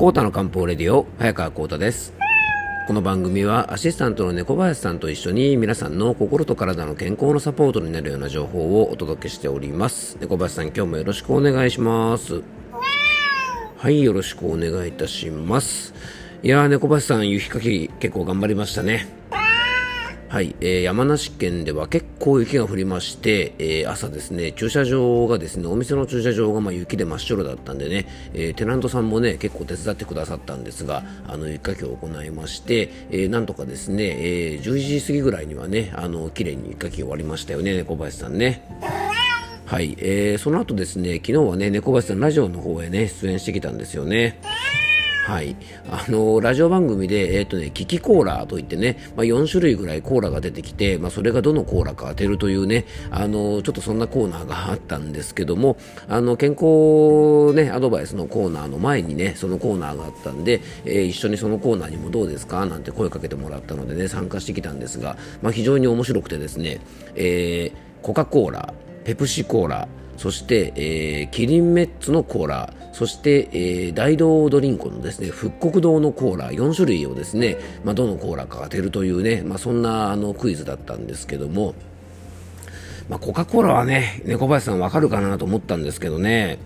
コータの漢方レディオ早川コータです。この番組はアシスタントの猫林さんと一緒に皆さんの心と体の健康のサポートになるような情報をお届けしております。猫林さん今日もよろしくお願いします。はいよろしくお願いいたします。いやー猫林さん雪かき結構頑張りましたね。はい、えー、山梨県では結構雪が降りまして、えー、朝ですね、駐車場がですね、お店の駐車場がま雪で真っ白だったんでね、えー、テナントさんもね、結構手伝ってくださったんですが、あの、雪かきを行いまして、えー、なんとかですね、えー、11時過ぎぐらいにはね、あの、綺麗に雪かき終わりましたよね、猫林さんね。はい、えー、その後ですね、昨日はね、猫林さんラジオの方へね、出演してきたんですよね。はい、あのラジオ番組で、えーとね、キキコーラといってね、まあ、4種類ぐらいコーラが出てきて、まあ、それがどのコーラか当てるというね、あのちょっとそんなコーナーがあったんですけども、あの健康、ね、アドバイスのコーナーの前にね、そのコーナーがあったんで、えー、一緒にそのコーナーにもどうですか？なんて声かけてもらったのでね、参加してきたんですが、まあ、非常に面白くてですね、えー、コカ・コーラ、ペプシコーラ、そして、えー、キリンメッツのコーラ、そして、えー、大道ドリンクのですね、復刻堂のコーラ4種類をですね、まあ、どのコーラか当てるというね、まあ、そんなあのクイズだったんですけども、まあ、コカ・コーラはね、猫林さんわかるかなと思ったんですけどね、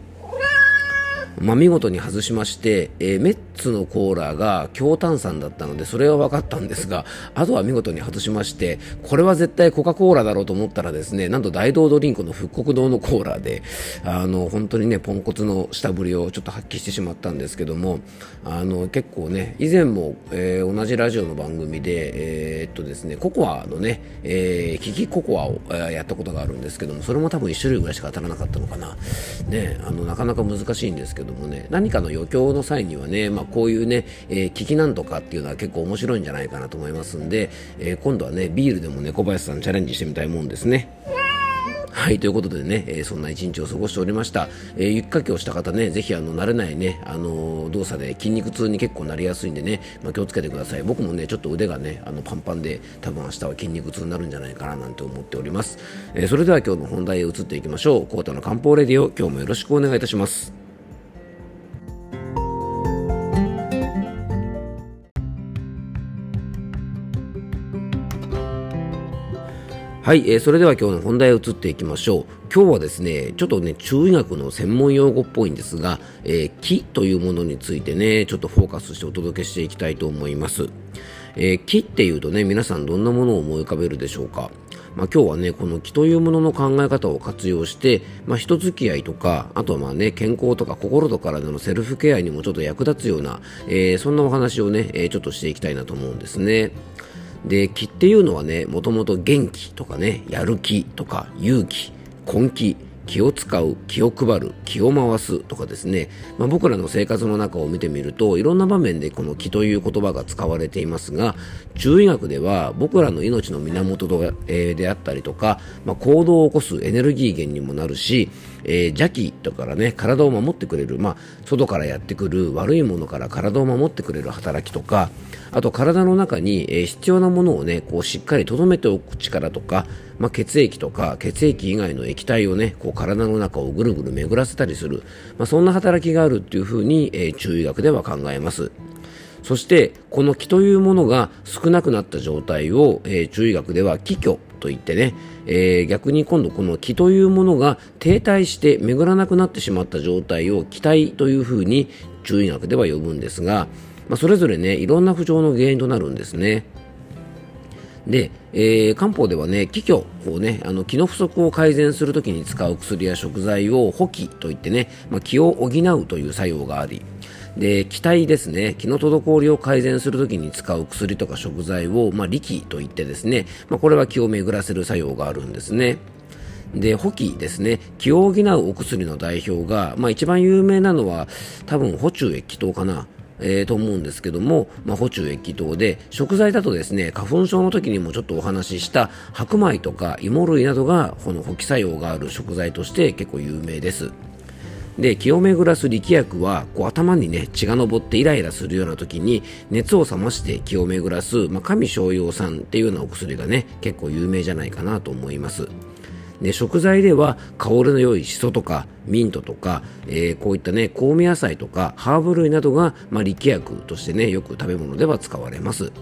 まあ、見事に外しまして、えー、メッツのコーラが強炭酸だったのでそれは分かったんですがあとは見事に外しましてこれは絶対コカ・コーラだろうと思ったらですねなんと大道ドリンクの復刻堂のコーラであの本当にねポンコツの下振りをちょっと発揮してしまったんですけどもあの結構ね以前も、えー、同じラジオの番組で、えー、っとですねココアのね、えー、キキココアを、えー、やったことがあるんですけどもそれも多分1種類ぐらいしか当たらなかったのかな。ねあのなかなか難しいんですけどどもね何かの余興の際にはね、まあ、こういうね、えー、聞きなんとかっていうのは結構面白いんじゃないかなと思いますんで、えー、今度はねビールでも猫林さんチャレンジしてみたいもんですね。はい、ということでね、えー、そんな一日を過ごしておりました。えー、雪かきをした方ね、ぜひあの慣れないね、あのー、動作で筋肉痛に結構なりやすいんでね、まあ、気をつけてください。僕もね、ちょっと腕がね、あのパンパンで、多分明日は筋肉痛になるんじゃないかななんて思っております。えそれでは今日の本題へ移っていきましょう。コータの漢方レディオ、今日もよろしくお願いいたします。はい、えー、それでは今日の本題へ移っていきましょう。今日はですね、ちょっとね、中医学の専門用語っぽいんですが、えー、気というものについてね、ちょっとフォーカスしてお届けしていきたいと思います。えー、気っていうとね、皆さんどんなものを思い浮かべるでしょうか？まあ、今日はね、この気というものの考え方を活用して、まあ、人付き合いとか、あとはまあね、健康とか心と体のセルフケアにもちょっと役立つような、えー、そんなお話をね、えー、ちょっとしていきたいなと思うんですね。で気っていうのはねもともと元気とかねやる気とか勇気根気気を使う、気を配る、気を回すとかですね、まあ、僕らの生活の中を見てみるといろんな場面でこの気という言葉が使われていますが中医学では僕らの命の源であったりとか、まあ、行動を起こすエネルギー源にもなるし、えー、邪気とからね体を守ってくれる、まあ、外からやってくる悪いものから体を守ってくれる働きとかあと体の中に、え、必要なものをねこうしっかり留めておく力とかまあ、血液とか血液以外の液体をねこう体の中をぐるぐる巡らせたりする、まあ、そんな働きがあるっていうふうに、えー、中医学では考えます。そしてこの気というものが少なくなった状態を、えー、中医学では気虚と言ってね、えー、逆に今度この気というものが停滞して巡らなくなってしまった状態を気体というふうに中医学では呼ぶんですが、まあ、それぞれねいろんな不調の原因となるんですね。で、えー、漢方ではね、気虚をね、あの気の不足を改善するときに使う薬や食材を補気といってね、まあ、気を補うという作用があり、で気体ですね気の滞りを改善するときに使う薬とか食材を、まあ、力といってですね、まあ、これは気を巡らせる作用があるんですね。で、補気ですね。気を補うお薬の代表が、まあ一番有名なのは、多分、補中液糖かな。えー、と思うんですけども、まあ、補中液糖で食材だとですね花粉症の時にもちょっとお話しした白米とか芋類などがこの補気作用がある食材として結構有名です。で気を巡らす力薬はこう頭にね血が上ってイライラするような時に熱を冷まして気を巡らす、まあ、神商用酸っていうようなお薬がね結構有名じゃないかなと思います。で食材では香りの良いシソとかミントとか、えー、こういったね香味野菜とかハーブ類などが、まあ、力薬としてねよく食べ物では使われます。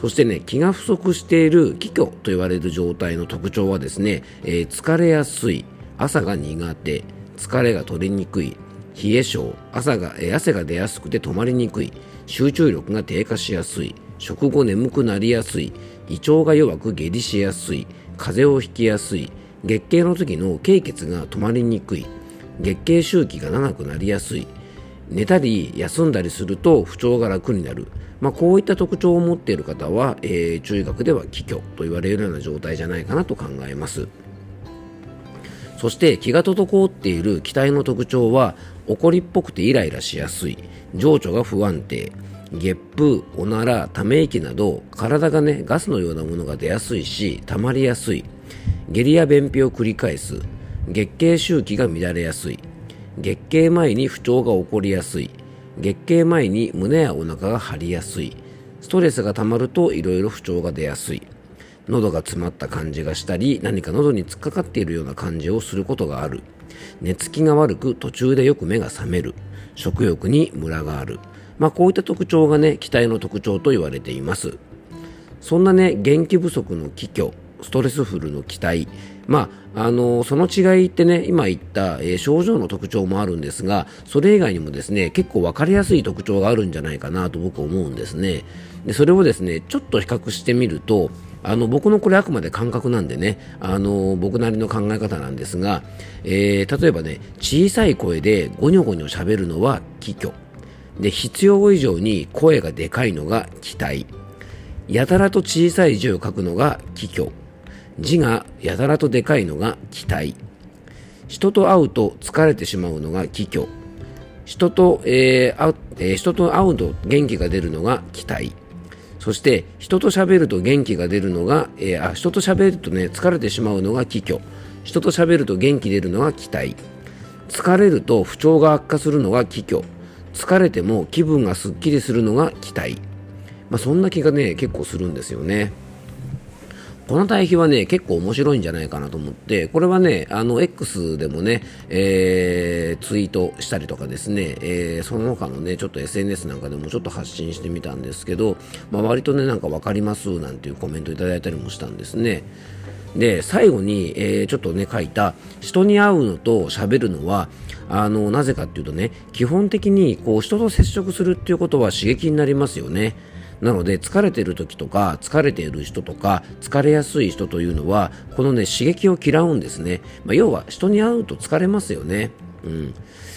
そしてね気が不足している気虚と言われる状態の特徴はですね、えー、疲れやすい朝が苦手疲れが取りにくい冷え性朝が、えー、汗が出やすくて止まりにくい集中力が低下しやすい食後眠くなりやすい胃腸が弱く下痢しやすい風邪をひきやすい月経の時の経血が止まりにくい。月経周期が長くなりやすい。寝たり休んだりすると不調が楽になる、まあ、こういった特徴を持っている方は、えー、中医学では気虚と言われるような状態じゃないかなと考えます。そして気が滞っている気体の特徴は怒りっぽくてイライラしやすい。情緒が不安定。ゲップ、おなら、ため息など体がねガスのようなものが出やすいし溜まりやすい。下痢や便秘を繰り返す。月経周期が乱れやすい。月経前に不調が起こりやすい。月経前に胸やお腹が張りやすい。ストレスが溜まるといろいろ不調が出やすい。喉が詰まった感じがしたり何か喉に突っかかっているような感じをすることがある。寝つきが悪く途中でよく目が覚める。食欲にムラがある。まあ、こういった特徴がね気体の特徴と言われています。そんなね元気不足の気虚ストレスフルの気体まあ、あのその違いってね今言った、えー、症状の特徴もあるんですがそれ以外にもですね結構分かりやすい特徴があるんじゃないかなと僕は思うんですね。でそれをですねちょっと比較してみるとあの僕のこれあくまで感覚なんでねあの僕なりの考え方なんですが、えー、例えばね小さい声でゴニョゴニョ喋るのは気虚。で必要以上に声がでかいのが期待。やたらと小さい字を書くのが気虚。字がやたらとでかいのが期待。人と会うと疲れてしまうのが気虚人と、えーえー、人と会うと元気が出るのが期待。そして人と喋ると元気が出るのが、えー、あ人と喋るとね疲れてしまうのが気虚人と喋ると元気出るのが期待。疲れると不調が悪化するのが気虚疲れても気分がすっきりするのが期待、まあ、そんな気がね結構するんですよね。この対比はね結構面白いんじゃないかなと思ってこれはねあの X でもね、えー、ツイートしたりとかですね、えー、その他のねちょっと SNS なんかでもちょっと発信してみたんですけど、まあ、割とねなんか分かりますなんていうコメントいただいたりもしたんですね。で最後に、えー、ちょっとね書いた人に会うのと喋るのはあのなぜかっていうとね基本的にこう人と接触するっていうことは刺激になりますよね。なので疲れてる時とか疲れている人とか疲れやすい人というのはこのね刺激を嫌うんですね、まあ、要は人に会うと疲れますよね。うん。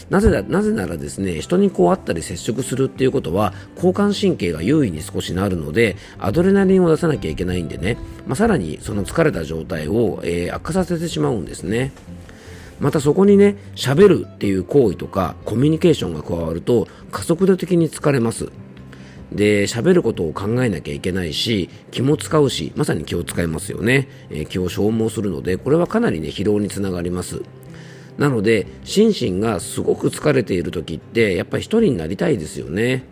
なぜだなぜならですね人にこう会ったり接触するっていうことは交感神経が優位に少しなるのでアドレナリンを出さなきゃいけないんでね、まあ、さらにその疲れた状態を、えー、悪化させてしまうんですね。またそこにね喋るっていう行為とかコミュニケーションが加わると加速度的に疲れます。で喋ることを考えなきゃいけないし気も使うしまさに気を使いますよね、えー、気を消耗するのでこれはかなりね疲労につながります。なので心身がすごく疲れている時ってやっぱり一人になりたいですよね。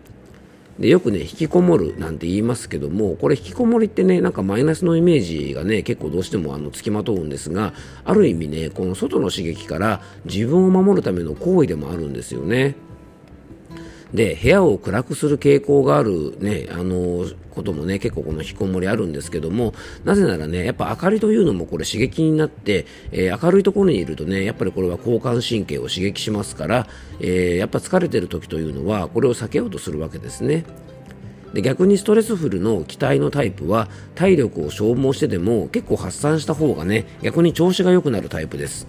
でよくね引きこもるなんて言いますけどもこれ引きこもりってねなんかマイナスのイメージがね結構どうしてもあのつきまとうんですがある意味ねこの外の刺激から自分を守るための行為でもあるんですよね。で部屋を暗くする傾向がある、ね、あのこともね結構この引きこもりあるんですけどもなぜならねやっぱ明かりというのもこれ刺激になって、えー、明るいところにいるとねやっぱりこれは交感神経を刺激しますから、えー、やっぱ疲れてる時というのはこれを避けようとするわけですね。で逆にストレスフルの気体のタイプは体力を消耗してでも結構発散した方がね逆に調子が良くなるタイプです。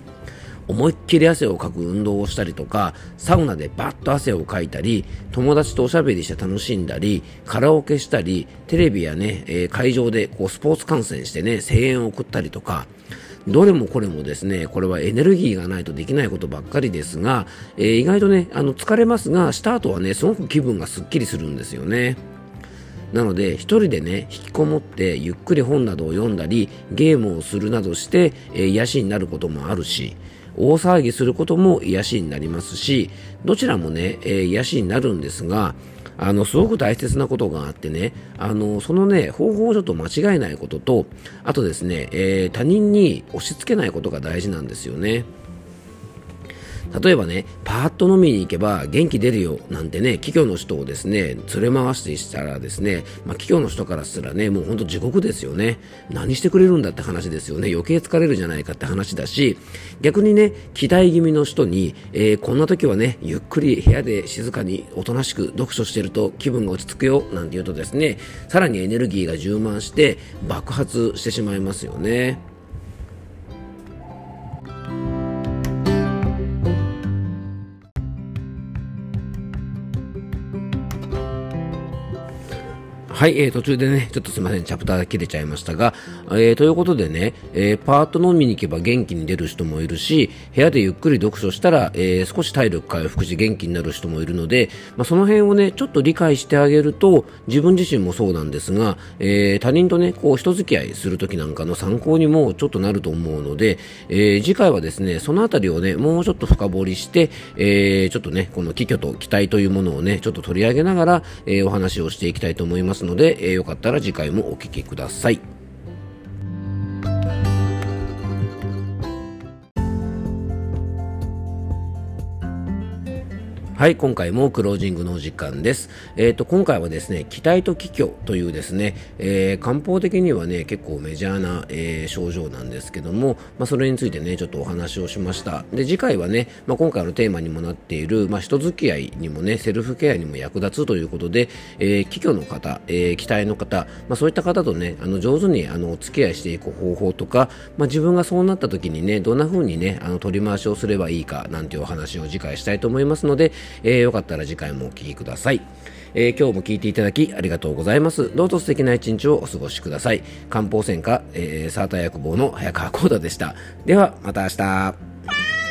思いっきり汗をかく運動をしたりとかサウナでバッと汗をかいたり友達とおしゃべりして楽しんだりカラオケしたりテレビやね、えー、会場でこうスポーツ観戦してね声援を送ったりとかどれもこれもですね、これはエネルギーがないとできないことばっかりですが、えー、意外とね、あの疲れますが、した後はね、すごく気分がすっきりするんですよね。なので、一人でね、引きこもってゆっくり本などを読んだり、ゲームをするなどして、えー、癒しになることもあるし、大騒ぎすることも癒しになりますしどちらもね、えー、癒しになるんですがあのすごく大切なことがあってねあのそのね方法をちょっと間違えないこととあとですね、えー、他人に押し付けないことが大事なんですよね。例えばね、パーッと飲みに行けば元気出るよなんてね、企業の人をですね、連れ回してしたらですね、まあ、企業の人からすらね、もうほんと地獄ですよね。何してくれるんだって話ですよね。余計疲れるじゃないかって話だし、逆にね、期待気味の人に、えー、こんな時はね、ゆっくり部屋で静かにおとなしく読書してると気分が落ち着くよなんて言うとですね、さらにエネルギーが充満して爆発してしまいますよね。はい、えー、途中でね、ちょっとすみません、チャプター切れちゃいましたが、えー、ということでね、えー、パート飲みに行けば元気に出る人もいるし、部屋でゆっくり読書したら、えー、少し体力回復し元気になる人もいるので、まあ、その辺をね、ちょっと理解してあげると、自分自身もそうなんですが、えー、他人とね、こう、人付き合いするときなんかの参考にもちょっとなると思うので、えー、次回はですね、そのあたりをね、もうちょっと深掘りして、えー、ちょっとね、この危機と期待というものをね、ちょっと取り上げながら、えー、お話をしていきたいと思いますので、でえー、よかったら次回もお聴きください。はい、今回もクロージングのお時間です。えっ、ー、と、今回はですね、気体と気虚というですね、えー、漢方的にはね、結構メジャーな、えー、症状なんですけども、まあ、それについてね、ちょっとお話をしました。で、次回はね、まあ、今回のテーマにもなっている、まあ、人付き合いにもね、セルフケアにも役立つということで、えー、気虚の方、えー、気体の方、まあ、そういった方とね、あの、上手に、あの、お付き合いしていく方法とか、まあ、自分がそうなった時にね、どんな風にね、あの、取り回しをすればいいか、なんていうお話を次回したいと思いますので、えー、よかったら次回もお聴きください。えー、今日も聞いていただきありがとうございます。どうぞ素敵な一日をお過ごしください。漢方専科、えー、サーター薬房の早川幸太でした。では、また明日。